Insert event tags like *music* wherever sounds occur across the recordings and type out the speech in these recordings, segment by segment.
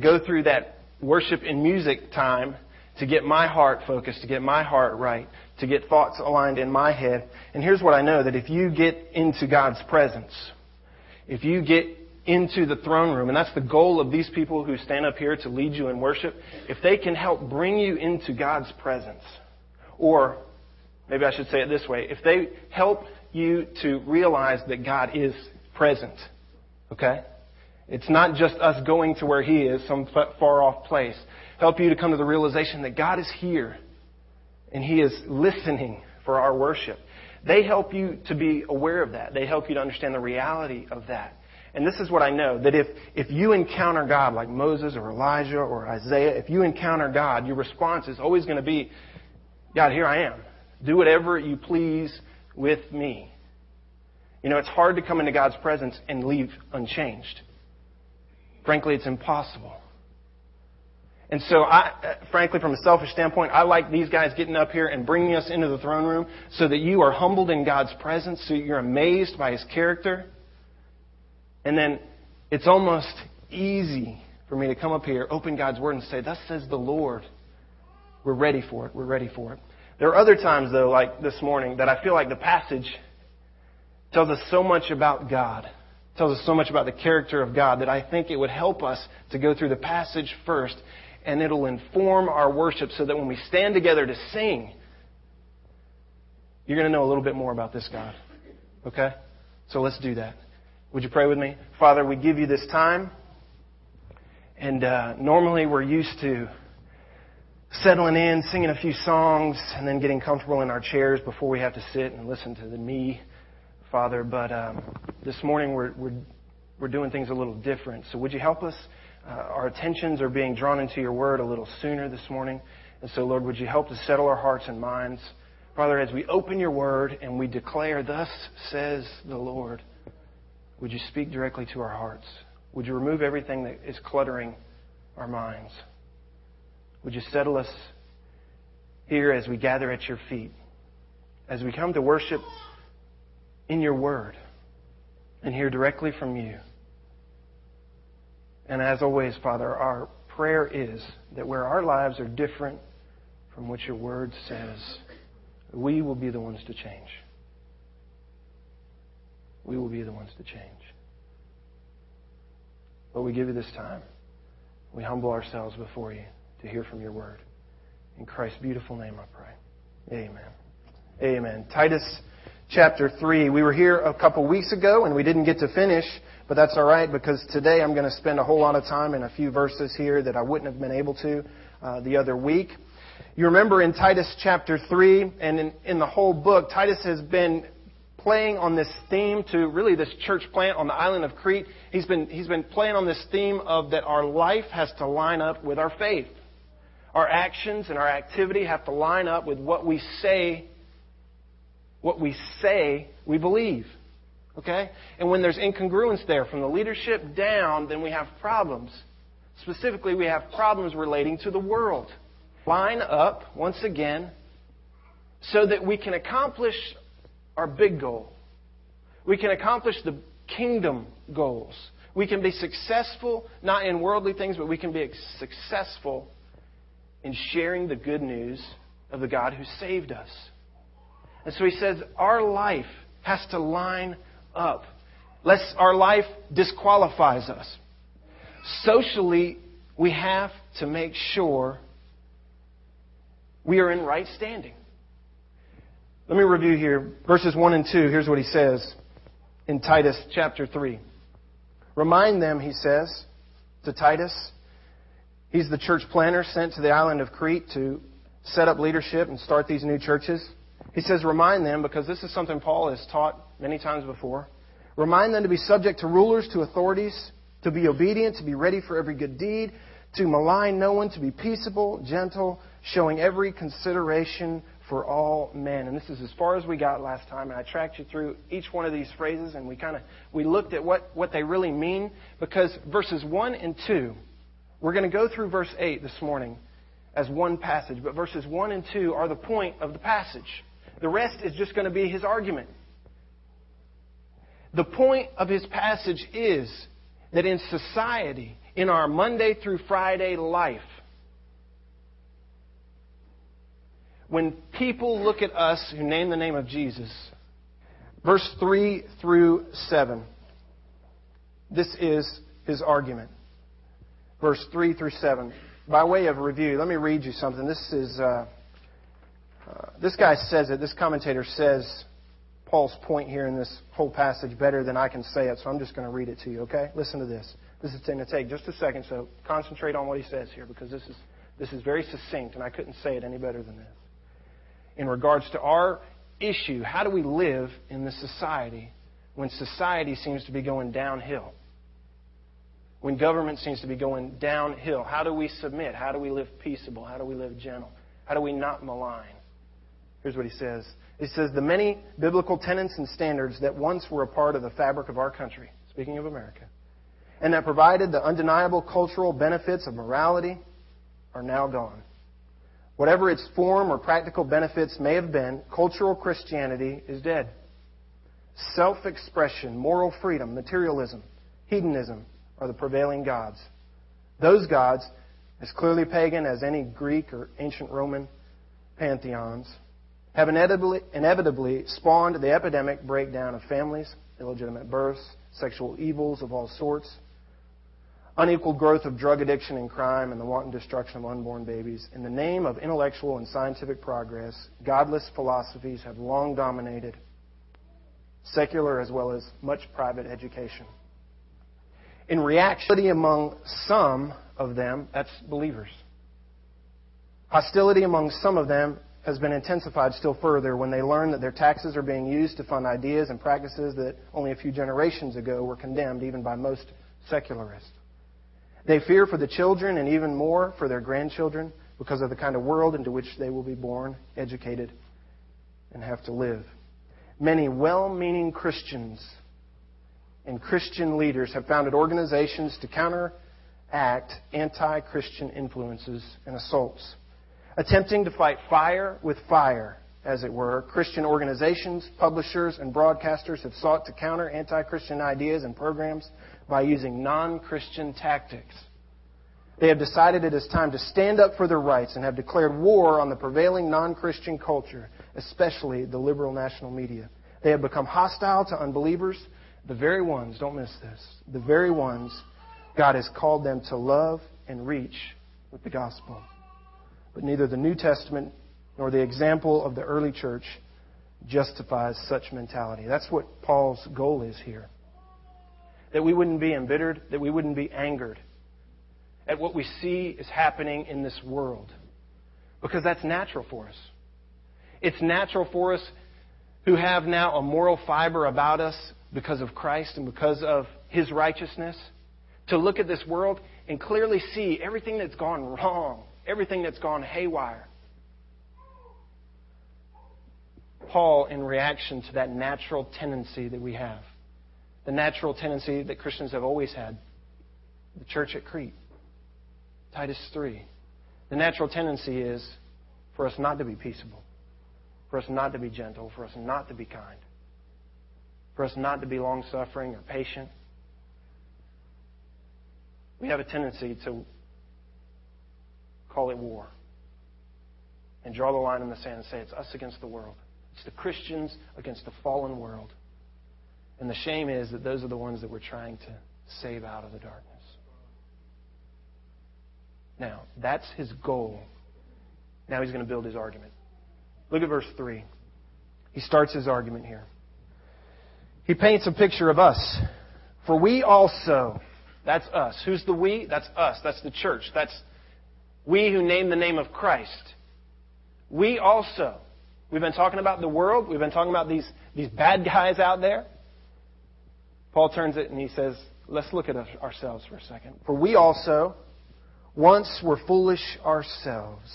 go through that worship and music time to get my heart focused, to get my heart right, to get thoughts aligned in my head. And here's what I know that if you get into God's presence, if you get into the throne room, and that's the goal of these people who stand up here to lead you in worship, if they can help bring you into God's presence, or maybe I should say it this way, if they help you to realize that God is present, okay? It's not just us going to where He is, some far off place. Help you to come to the realization that God is here and He is listening for our worship. They help you to be aware of that. They help you to understand the reality of that. And this is what I know that if, if you encounter God like Moses or Elijah or Isaiah, if you encounter God, your response is always going to be, God, here I am. Do whatever you please with me. You know, it's hard to come into God's presence and leave unchanged. Frankly, it's impossible. And so, I, uh, frankly, from a selfish standpoint, I like these guys getting up here and bringing us into the throne room so that you are humbled in God's presence, so you're amazed by His character. And then it's almost easy for me to come up here, open God's Word, and say, Thus says the Lord. We're ready for it. We're ready for it. There are other times, though, like this morning, that I feel like the passage tells us so much about God tells us so much about the character of God that I think it would help us to go through the passage first and it'll inform our worship so that when we stand together to sing, you're going to know a little bit more about this God. Okay? So let's do that. Would you pray with me? Father, we give you this time. And uh, normally we're used to settling in, singing a few songs, and then getting comfortable in our chairs before we have to sit and listen to the me Father, but um, this morning we're, we're, we're doing things a little different. So would you help us? Uh, our attentions are being drawn into your word a little sooner this morning. And so, Lord, would you help to settle our hearts and minds? Father, as we open your word and we declare, Thus says the Lord, would you speak directly to our hearts? Would you remove everything that is cluttering our minds? Would you settle us here as we gather at your feet? As we come to worship in your word and hear directly from you. And as always, Father, our prayer is that where our lives are different from what your word says, we will be the ones to change. We will be the ones to change. But we give you this time. We humble ourselves before you to hear from your word. In Christ's beautiful name I pray. Amen. Amen. Titus chapter 3. We were here a couple weeks ago and we didn't get to finish, but that's all right because today I'm going to spend a whole lot of time in a few verses here that I wouldn't have been able to uh, the other week. You remember in Titus chapter 3 and in, in the whole book, Titus has been playing on this theme to really this church plant on the island of Crete. He's been, he's been playing on this theme of that our life has to line up with our faith. Our actions and our activity have to line up with what we say what we say we believe. Okay? And when there's incongruence there from the leadership down, then we have problems. Specifically, we have problems relating to the world. Line up, once again, so that we can accomplish our big goal. We can accomplish the kingdom goals. We can be successful, not in worldly things, but we can be successful in sharing the good news of the God who saved us. And so he says our life has to line up, lest our life disqualifies us. Socially, we have to make sure we are in right standing. Let me review here verses 1 and 2. Here's what he says in Titus chapter 3. Remind them, he says to Titus, he's the church planner sent to the island of Crete to set up leadership and start these new churches. He says, remind them, because this is something Paul has taught many times before. Remind them to be subject to rulers, to authorities, to be obedient, to be ready for every good deed, to malign no one, to be peaceable, gentle, showing every consideration for all men. And this is as far as we got last time, and I tracked you through each one of these phrases, and we kind of we looked at what, what they really mean, because verses 1 and 2, we're going to go through verse 8 this morning as one passage, but verses 1 and 2 are the point of the passage. The rest is just going to be his argument. The point of his passage is that in society, in our Monday through Friday life, when people look at us who name the name of Jesus, verse 3 through 7, this is his argument. Verse 3 through 7. By way of review, let me read you something. This is, uh, uh, this guy says it, this commentator says Paul's point here in this whole passage better than I can say it, so I'm just going to read it to you, okay? Listen to this. This is going to take just a second, so concentrate on what he says here because this is, this is very succinct, and I couldn't say it any better than this. In regards to our issue, how do we live in this society when society seems to be going downhill? When government seems to be going downhill, how do we submit? How do we live peaceable? How do we live gentle? How do we not malign? Here's what he says. He says, The many biblical tenets and standards that once were a part of the fabric of our country, speaking of America, and that provided the undeniable cultural benefits of morality are now gone. Whatever its form or practical benefits may have been, cultural Christianity is dead. Self expression, moral freedom, materialism, hedonism are the prevailing gods. Those gods, as clearly pagan as any Greek or ancient Roman pantheons, have inevitably, inevitably spawned the epidemic breakdown of families, illegitimate births, sexual evils of all sorts, unequal growth of drug addiction and crime, and the wanton destruction of unborn babies. In the name of intellectual and scientific progress, godless philosophies have long dominated secular as well as much private education. In reaction among some of them, that's believers. Hostility among some of them has been intensified still further when they learn that their taxes are being used to fund ideas and practices that only a few generations ago were condemned even by most secularists. They fear for the children and even more for their grandchildren because of the kind of world into which they will be born, educated, and have to live. Many well meaning Christians and Christian leaders have founded organizations to counteract anti Christian influences and assaults. Attempting to fight fire with fire, as it were, Christian organizations, publishers, and broadcasters have sought to counter anti Christian ideas and programs by using non Christian tactics. They have decided it is time to stand up for their rights and have declared war on the prevailing non Christian culture, especially the liberal national media. They have become hostile to unbelievers, the very ones, don't miss this, the very ones God has called them to love and reach with the gospel. But neither the New Testament nor the example of the early church justifies such mentality. That's what Paul's goal is here that we wouldn't be embittered, that we wouldn't be angered at what we see is happening in this world. Because that's natural for us. It's natural for us who have now a moral fiber about us because of Christ and because of His righteousness to look at this world and clearly see everything that's gone wrong, everything that's gone haywire. Paul, in reaction to that natural tendency that we have, the natural tendency that Christians have always had. The church at Crete, Titus 3. The natural tendency is for us not to be peaceable, for us not to be gentle, for us not to be kind, for us not to be long suffering or patient. We have a tendency to call it war and draw the line in the sand and say it's us against the world. It's the Christians against the fallen world. And the shame is that those are the ones that we're trying to save out of the darkness. Now, that's his goal. Now he's going to build his argument. Look at verse 3. He starts his argument here. He paints a picture of us. For we also, that's us. Who's the we? That's us. That's the church. That's we who name the name of Christ. We also. We've been talking about the world. We've been talking about these, these bad *laughs* guys out there. Paul turns it and he says, let's look at ourselves for a second. For we also once were foolish ourselves.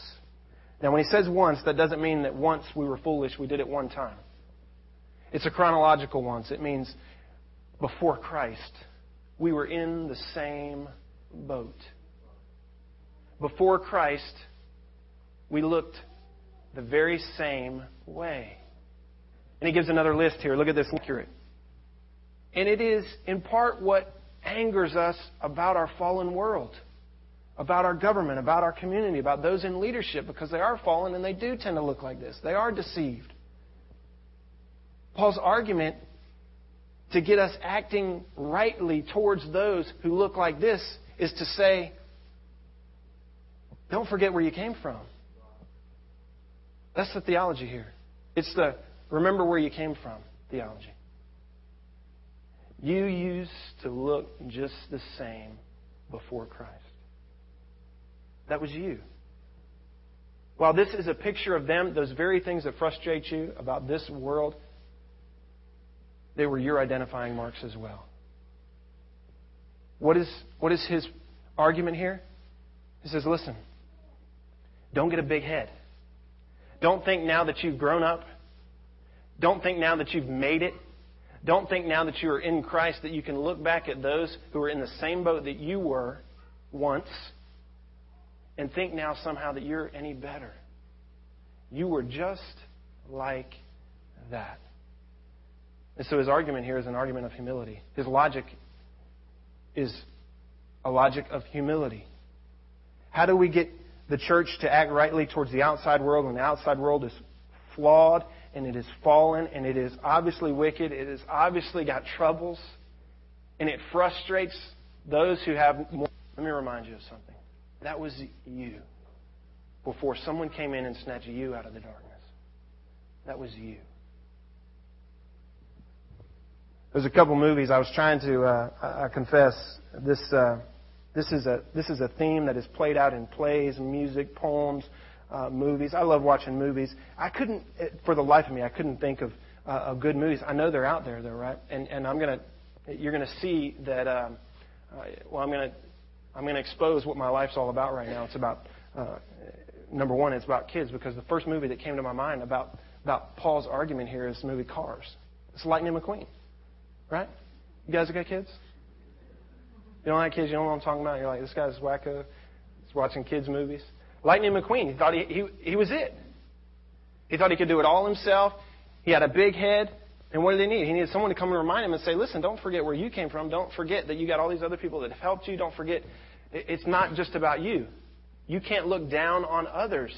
Now, when he says once, that doesn't mean that once we were foolish, we did it one time. It's a chronological once. It means before Christ, we were in the same boat. Before Christ, we looked the very same way. And he gives another list here. Look at this accurate. And it is in part what angers us about our fallen world, about our government, about our community, about those in leadership, because they are fallen and they do tend to look like this. They are deceived. Paul's argument to get us acting rightly towards those who look like this is to say, don't forget where you came from. That's the theology here. It's the remember where you came from theology. You used to look just the same before Christ. That was you. While this is a picture of them, those very things that frustrate you about this world, they were your identifying marks as well. What is, what is his argument here? He says, listen, don't get a big head. Don't think now that you've grown up. Don't think now that you've made it. Don't think now that you are in Christ that you can look back at those who are in the same boat that you were once and think now somehow that you're any better. You were just like that. And so his argument here is an argument of humility. His logic is a logic of humility. How do we get the church to act rightly towards the outside world when the outside world is flawed and it is fallen and it is obviously wicked, it has obviously got troubles, and it frustrates those who have more. Let me remind you of something. That was you before someone came in and snatched you out of the darkness. That was you. There's a couple movies I was trying to, uh, I confess, this. Uh, this is a this is a theme that is played out in plays, music, poems, uh, movies. I love watching movies. I couldn't, for the life of me, I couldn't think of uh, of good movies. I know they're out there, though, right? And and I'm gonna, you're gonna see that. Um, uh, well, I'm gonna I'm gonna expose what my life's all about right now. It's about uh, number one, it's about kids because the first movie that came to my mind about about Paul's argument here is the movie Cars. It's Lightning McQueen, right? You guys got kids? You don't like kids, you don't know what I'm talking about. You're like, this guy's wacko. He's watching kids' movies. Lightning McQueen, he thought he, he, he was it. He thought he could do it all himself. He had a big head. And what did he need? He needed someone to come and remind him and say, listen, don't forget where you came from. Don't forget that you got all these other people that have helped you. Don't forget, it's not just about you. You can't look down on others.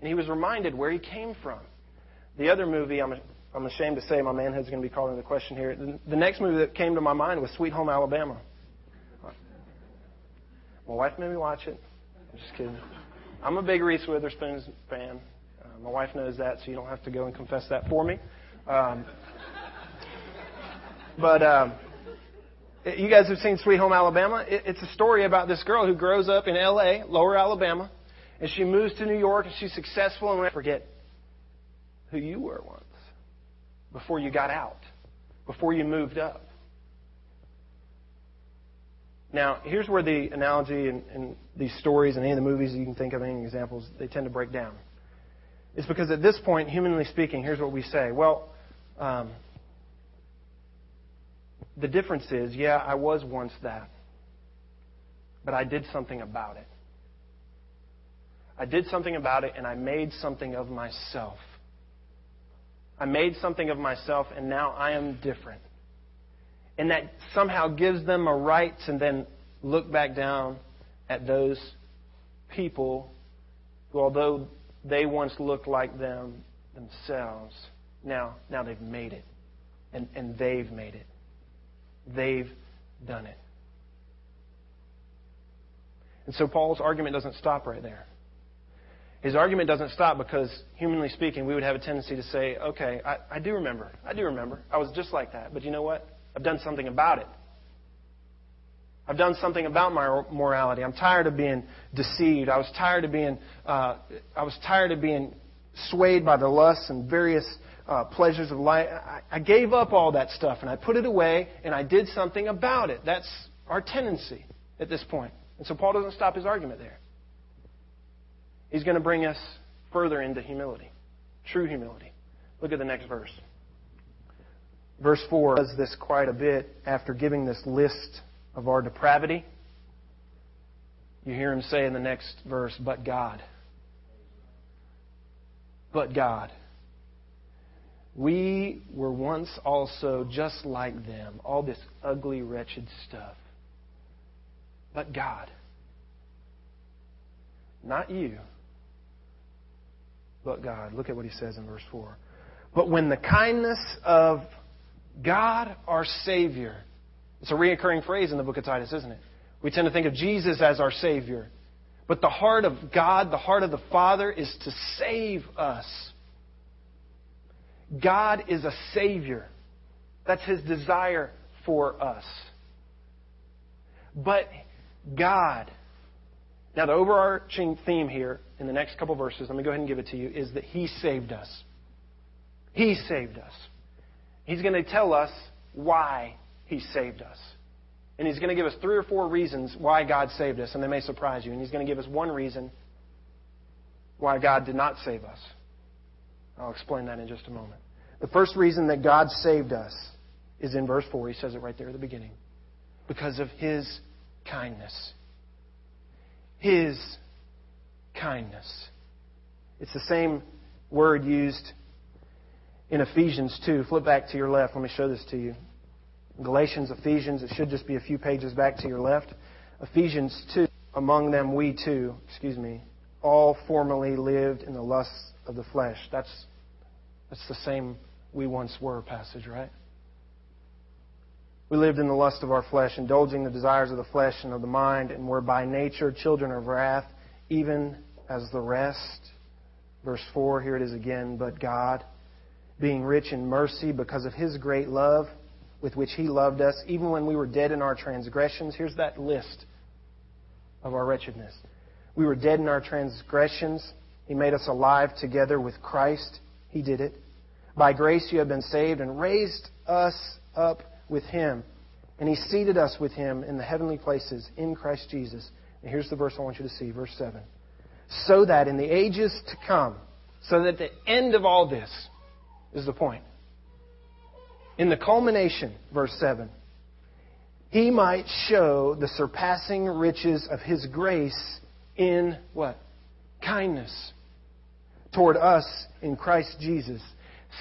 And he was reminded where he came from. The other movie, I'm, I'm ashamed to say, my manhead's going to be calling the question here. The next movie that came to my mind was Sweet Home Alabama. My wife made me watch it. I'm just kidding. I'm a big Reese Witherspoon fan. Uh, my wife knows that, so you don't have to go and confess that for me. Um, but um, you guys have seen Sweet Home Alabama. It, it's a story about this girl who grows up in L.A., Lower Alabama, and she moves to New York, and she's successful, and forget who you were once before you got out, before you moved up. Now, here's where the analogy and, and, these stories and any of the movies you can think of, any examples, they tend to break down. It's because at this point, humanly speaking, here's what we say. Well, um, the difference is, yeah, I was once that, but I did something about it. I did something about it, and I made something of myself. I made something of myself, and now I am different and that somehow gives them a right to then look back down at those people who, although they once looked like them themselves, now, now they've made it. And, and they've made it. They've done it. And so Paul's argument doesn't stop right there. His argument doesn't stop because, humanly speaking, we would have a tendency to say, okay, I, I do remember. I do remember. I was just like that. But you know what? I've done something about it. I've done something about my morality. I'm tired of being deceived. I was tired of being, uh, I was tired of being swayed by the lusts and various uh, pleasures of life. I, I gave up all that stuff and I put it away and I did something about it. That's our tendency at this point. And so Paul doesn't stop his argument there. He's going to bring us further into humility, true humility. Look at the next verse. Verse 4 does this quite a bit after giving this list of our depravity. You hear him say in the next verse, but God. But God. We were once also just like them, all this ugly, wretched stuff. but God. Not you, but God. Look at what he says in verse 4. But when the kindness of God, our Savior, it's a reoccurring phrase in the book of Titus, isn't it? We tend to think of Jesus as our Savior. But the heart of God, the heart of the Father, is to save us. God is a Savior. That's His desire for us. But God, now the overarching theme here in the next couple verses, let me go ahead and give it to you, is that He saved us. He saved us. He's going to tell us why He saved us. And He's going to give us three or four reasons why God saved us, and they may surprise you. And He's going to give us one reason why God did not save us. I'll explain that in just a moment. The first reason that God saved us is in verse 4. He says it right there at the beginning. Because of His kindness. His kindness. It's the same word used in Ephesians 2. Flip back to your left. Let me show this to you. Galatians, Ephesians, it should just be a few pages back to your left. Ephesians 2. Among them, we too, excuse me, all formerly lived in the lusts of the flesh. That's, that's the same we once were passage, right? We lived in the lust of our flesh, indulging the desires of the flesh and of the mind, and were by nature children of wrath, even as the rest. Verse 4, here it is again. But God, being rich in mercy because of his great love with which he loved us, even when we were dead in our transgressions, here's that list of our wretchedness. We were dead in our transgressions. He made us alive together with Christ. He did it. By grace you have been saved and raised us up with him. And he seated us with him in the heavenly places in Christ Jesus. And here's the verse I want you to see, verse 7. So that in the ages to come, so that the end of all this is the point. In the culmination, verse 7, he might show the surpassing riches of his grace in what? Kindness toward us in Christ Jesus.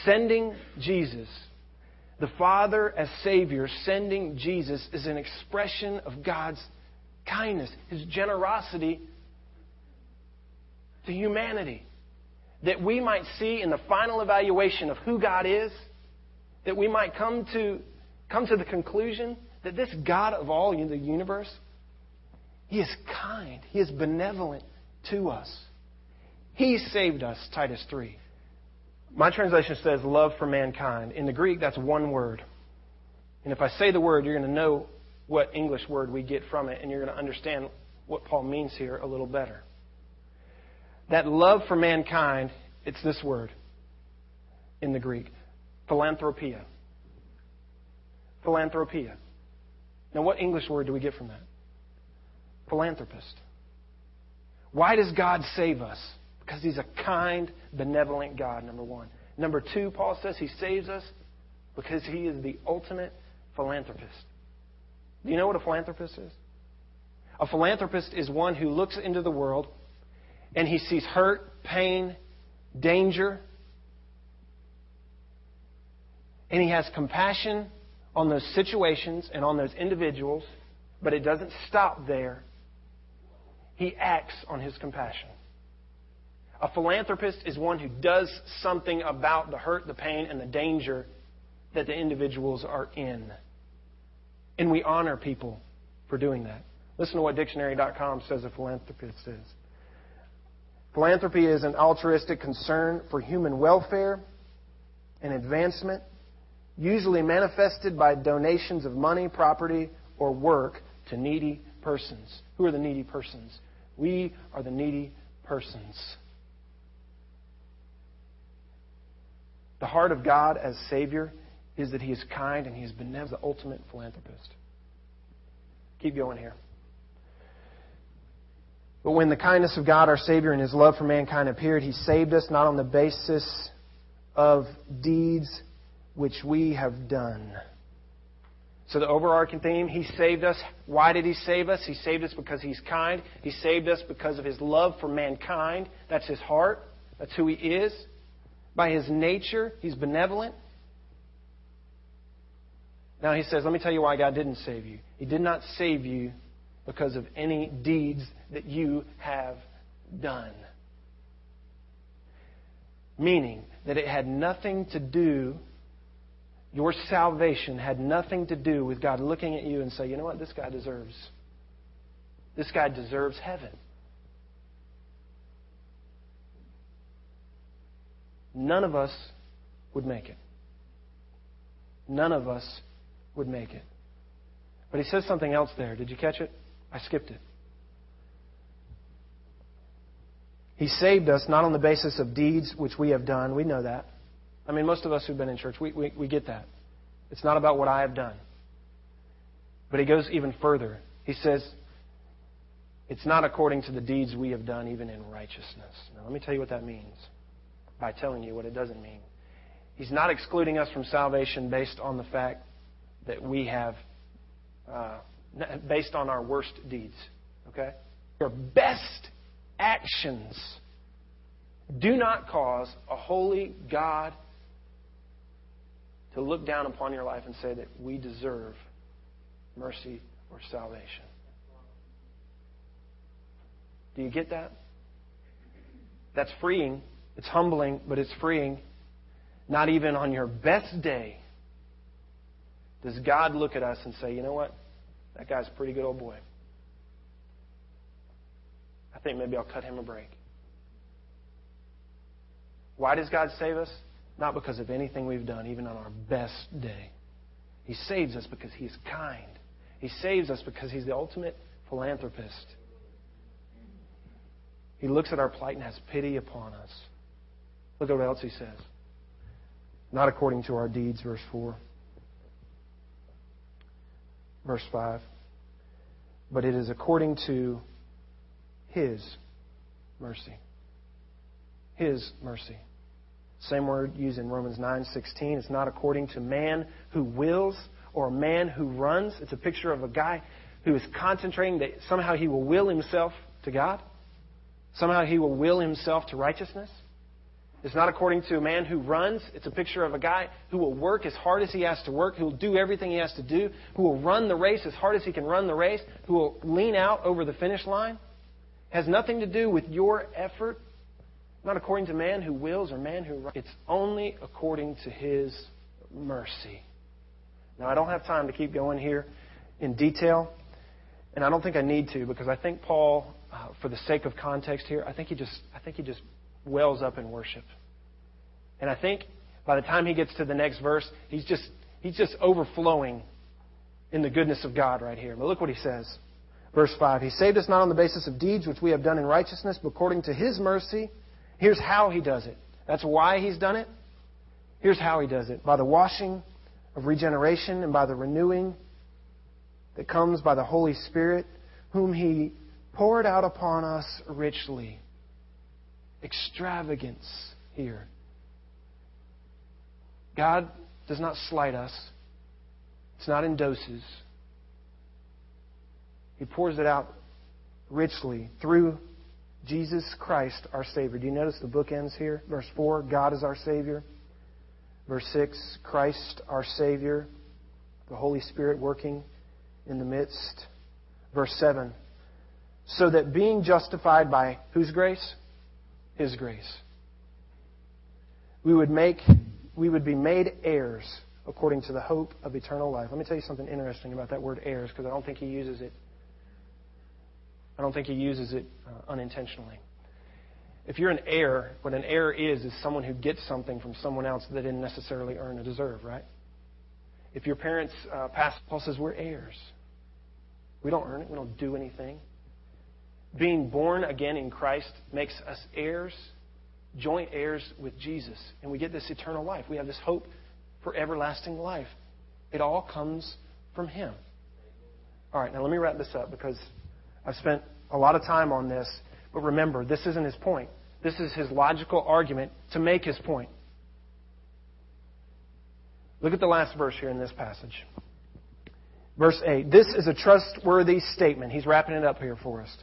Sending Jesus the Father as Savior sending Jesus is an expression of God's kindness, His generosity to humanity. That we might see in the final evaluation of who God is, that we might come to, come to the conclusion that this God of all the universe, He is kind, He is benevolent to us. He saved us, Titus 3. My translation says love for mankind. In the Greek, that's one word. And if I say the word, you're going to know what English word we get from it, and you're going to understand what Paul means here a little better. That love for mankind, it's this word in the Greek philanthropia. Philanthropia. Now, what English word do we get from that? Philanthropist. Why does God save us? Because he's a kind, benevolent God, number one. Number two, Paul says he saves us because he is the ultimate philanthropist. Do you know what a philanthropist is? A philanthropist is one who looks into the world and he sees hurt, pain, danger, and he has compassion on those situations and on those individuals, but it doesn't stop there. He acts on his compassion. A philanthropist is one who does something about the hurt, the pain, and the danger that the individuals are in. And we honor people for doing that. Listen to what dictionary.com says a philanthropist is. Philanthropy is an altruistic concern for human welfare and advancement, usually manifested by donations of money, property, or work to needy persons. Who are the needy persons? We are the needy persons. The heart of God as Savior is that He is kind and He is benevolent, the ultimate philanthropist. Keep going here. But when the kindness of God, our Savior, and His love for mankind appeared, He saved us not on the basis of deeds which we have done. So the overarching theme, He saved us. Why did He save us? He saved us because He's kind. He saved us because of His love for mankind. That's His heart. That's who He is. By his nature, he's benevolent. Now he says, let me tell you why God didn't save you. He did not save you because of any deeds that you have done. Meaning that it had nothing to do, your salvation had nothing to do with God looking at you and say, you know what, this guy deserves. This guy deserves heaven. None of us would make it. None of us would make it. But he says something else there. Did you catch it? I skipped it. He saved us not on the basis of deeds which we have done. We know that. I mean, most of us who've been in church, we, we, we get that. It's not about what I have done. But he goes even further. He says, it's not according to the deeds we have done, even in righteousness. Now, let me tell you what that means by telling you what it doesn't mean. He's not excluding us from salvation based on the fact that we have, uh, based on our worst deeds. Okay? Your best actions do not cause a holy God to look down upon your life and say that we deserve mercy or salvation. Do you get that? That's freeing. It's humbling, but it's freeing. Not even on your best day does God look at us and say, you know what? That guy's a pretty good old boy. I think maybe I'll cut him a break. Why does God save us? Not because of anything we've done, even on our best day. He saves us because He's kind. He saves us because He's the ultimate philanthropist. He looks at our plight and has pity upon us. Look at what else He says. Not according to our deeds, verse 4. Verse 5. But it is according to his mercy. His mercy. Same word used in Romans 9:16. It's not according to man who wills or a man who runs. It's a picture of a guy who is concentrating that somehow he will will himself to God. Somehow he will will himself to righteousness. It's not according to a man who runs. It's a picture of a guy who will work as hard as he has to work, who will do everything he has to do, who will run the race as hard as he can run the race, who will lean out over the finish line It has nothing to do with your effort, not according to man who wills or man who. Runs. It's only according to his mercy. Now, I don't have time to keep going here in detail, and I don't think I need to because I think Paul, uh, for the sake of context here, I think he just, I think he just wells up in worship, and I think by the time he gets to the next verse, he's just, he's just overflowing in the goodness of God right here. But look what he says. Verse 5 He saved us not on the basis of deeds which we have done in righteousness, but according to His mercy. Here's how He does it. That's why He's done it. Here's how He does it by the washing of regeneration and by the renewing that comes by the Holy Spirit, whom He poured out upon us richly. Extravagance here. God does not slight us, it's not in doses. He pours it out richly through Jesus Christ, our Savior. Do you notice the book ends here? Verse 4 God is our Savior. Verse 6 Christ, our Savior. The Holy Spirit working in the midst. Verse 7 So that being justified by whose grace? His grace. We would make we would be made heirs according to the hope of eternal life. Let me tell you something interesting about that word heirs because I don't think he uses it I don't think he uses it uh, unintentionally. If you're an heir, what an heir is, is someone who gets something from someone else that didn't necessarily earn or deserve, right? If your parents uh, pass, Paul says we're heirs. We don't earn it, we don't do anything. Being born again in Christ makes us heirs, joint heirs with Jesus. And we get this eternal life. We have this hope for everlasting life. It all comes from Him. All right, now let me wrap this up because I've spent a lot of time on this, but remember, this isn't his point. This is his logical argument to make his point. Look at the last verse here in this passage. Verse 8. This is a trustworthy statement. He's wrapping it up here for us.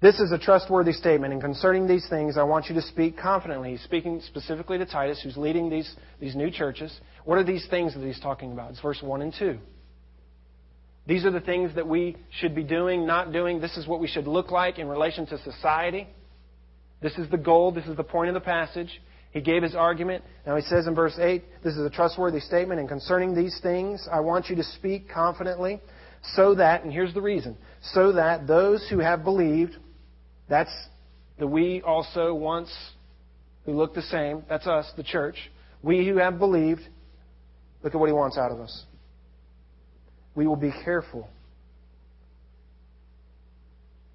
This is a trustworthy statement, and concerning these things, I want you to speak confidently. He's speaking specifically to Titus, who's leading these, these new churches. What are these things that he's talking about? It's verse 1 and 2. These are the things that we should be doing, not doing. This is what we should look like in relation to society. This is the goal. This is the point of the passage. He gave his argument. Now he says in verse 8, this is a trustworthy statement, and concerning these things, I want you to speak confidently, so that, and here's the reason, so that those who have believed, that's the we also once who look the same, that's us, the church, we who have believed, look at what he wants out of us. We will be careful.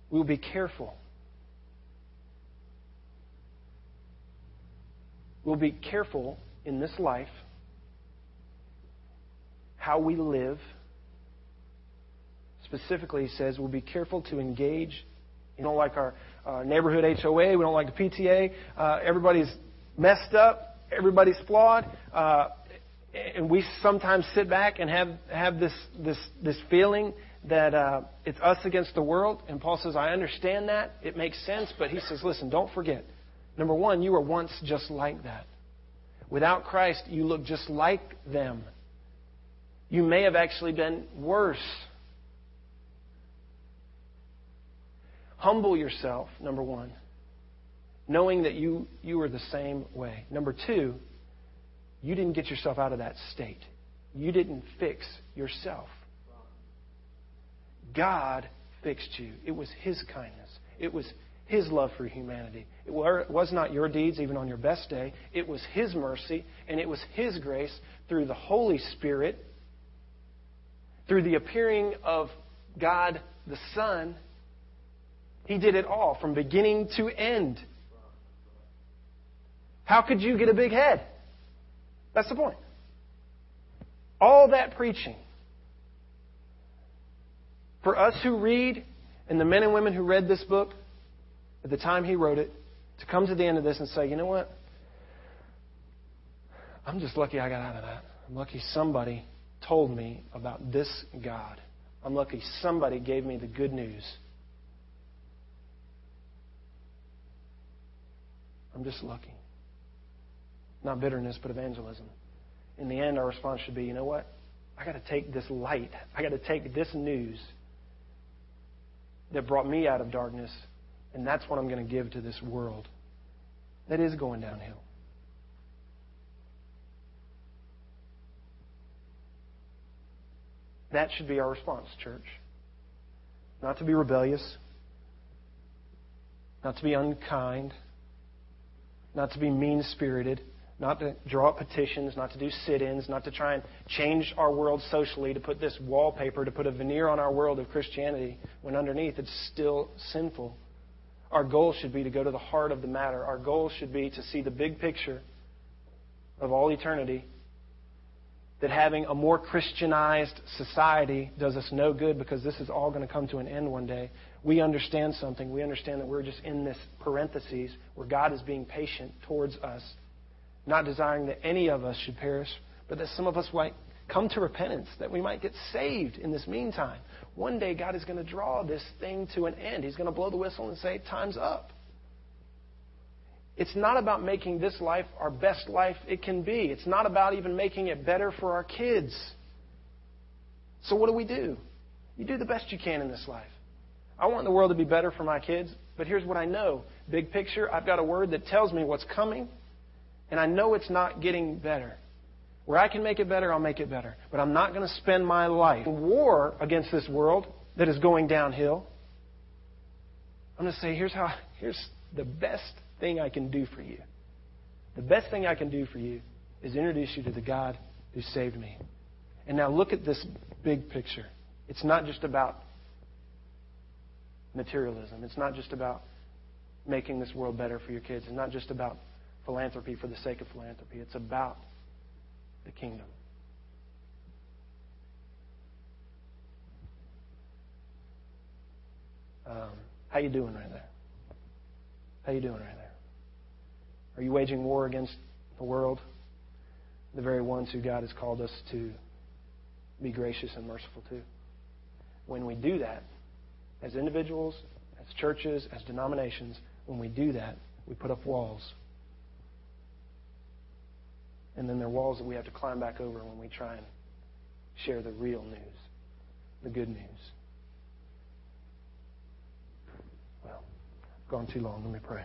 We will be careful We'll be careful in this life how we live. Specifically, he says we'll be careful to engage. You don't like our neighborhood HOA. We don't like the PTA. Uh, everybody's messed up. Everybody's flawed. Uh, and we sometimes sit back and have, have this, this, this feeling that uh, it's us against the world. And Paul says, I understand that. It makes sense. But he says, listen, don't forget Number one, you were once just like that. Without Christ, you look just like them. You may have actually been worse. Humble yourself, number one, knowing that you, you were the same way. Number two, you didn't get yourself out of that state. You didn't fix yourself. God fixed you. It was His kindness. It was his love for humanity. It was not your deeds, even on your best day. It was His mercy, and it was His grace through the Holy Spirit, through the appearing of God the Son. He did it all from beginning to end. How could you get a big head? That's the point. All that preaching. For us who read, and the men and women who read this book, at the time he wrote it to come to the end of this and say, you know what? I'm just lucky I got out of that. I'm lucky somebody told me about this God. I'm lucky somebody gave me the good news. I'm just lucky. Not bitterness, but evangelism. In the end, our response should be you know what? I got to take this light. I got to take this news that brought me out of darkness and that's what I'm going to give to this world that is going downhill. That should be our response, church. Not to be rebellious, not to be unkind, not to be mean spirited, not to draw up petitions, not to do sit ins, not to try and change our world socially, to put this wallpaper, to put a veneer on our world of Christianity, when underneath it's still sinful. Our goal should be to go to the heart of the matter. Our goal should be to see the big picture of all eternity. That having a more Christianized society does us no good because this is all going to come to an end one day. We understand something. We understand that we're just in this parenthesis where God is being patient towards us, not desiring that any of us should perish, but that some of us might come to repentance, that we might get saved in this meantime. One day, God is going to draw this thing to an end. He's going to blow the whistle and say, Time's up. It's not about making this life our best life it can be. It's not about even making it better for our kids. So, what do we do? You do the best you can in this life. I want the world to be better for my kids, but here's what I know big picture, I've got a word that tells me what's coming, and I know it's not getting better. Where I can make it better, I'll make it better. But I'm not going to spend my life in war against this world that is going downhill. I'm going to say, here's how, here's the best thing I can do for you. The best thing I can do for you is introduce you to the God who saved me. And now look at this big picture. It's not just about materialism. It's not just about making this world better for your kids. It's not just about philanthropy for the sake of philanthropy. It's about the kingdom. Um, how you doing right there? How you doing right there? Are you waging war against the world? The very ones who God has called us to be gracious and merciful to. When we do that, as individuals, as churches, as denominations, when we do that, we put up walls and then there are walls that we have to climb back over when we try and share the real news. the good news. Well, gone too long. Let me pray.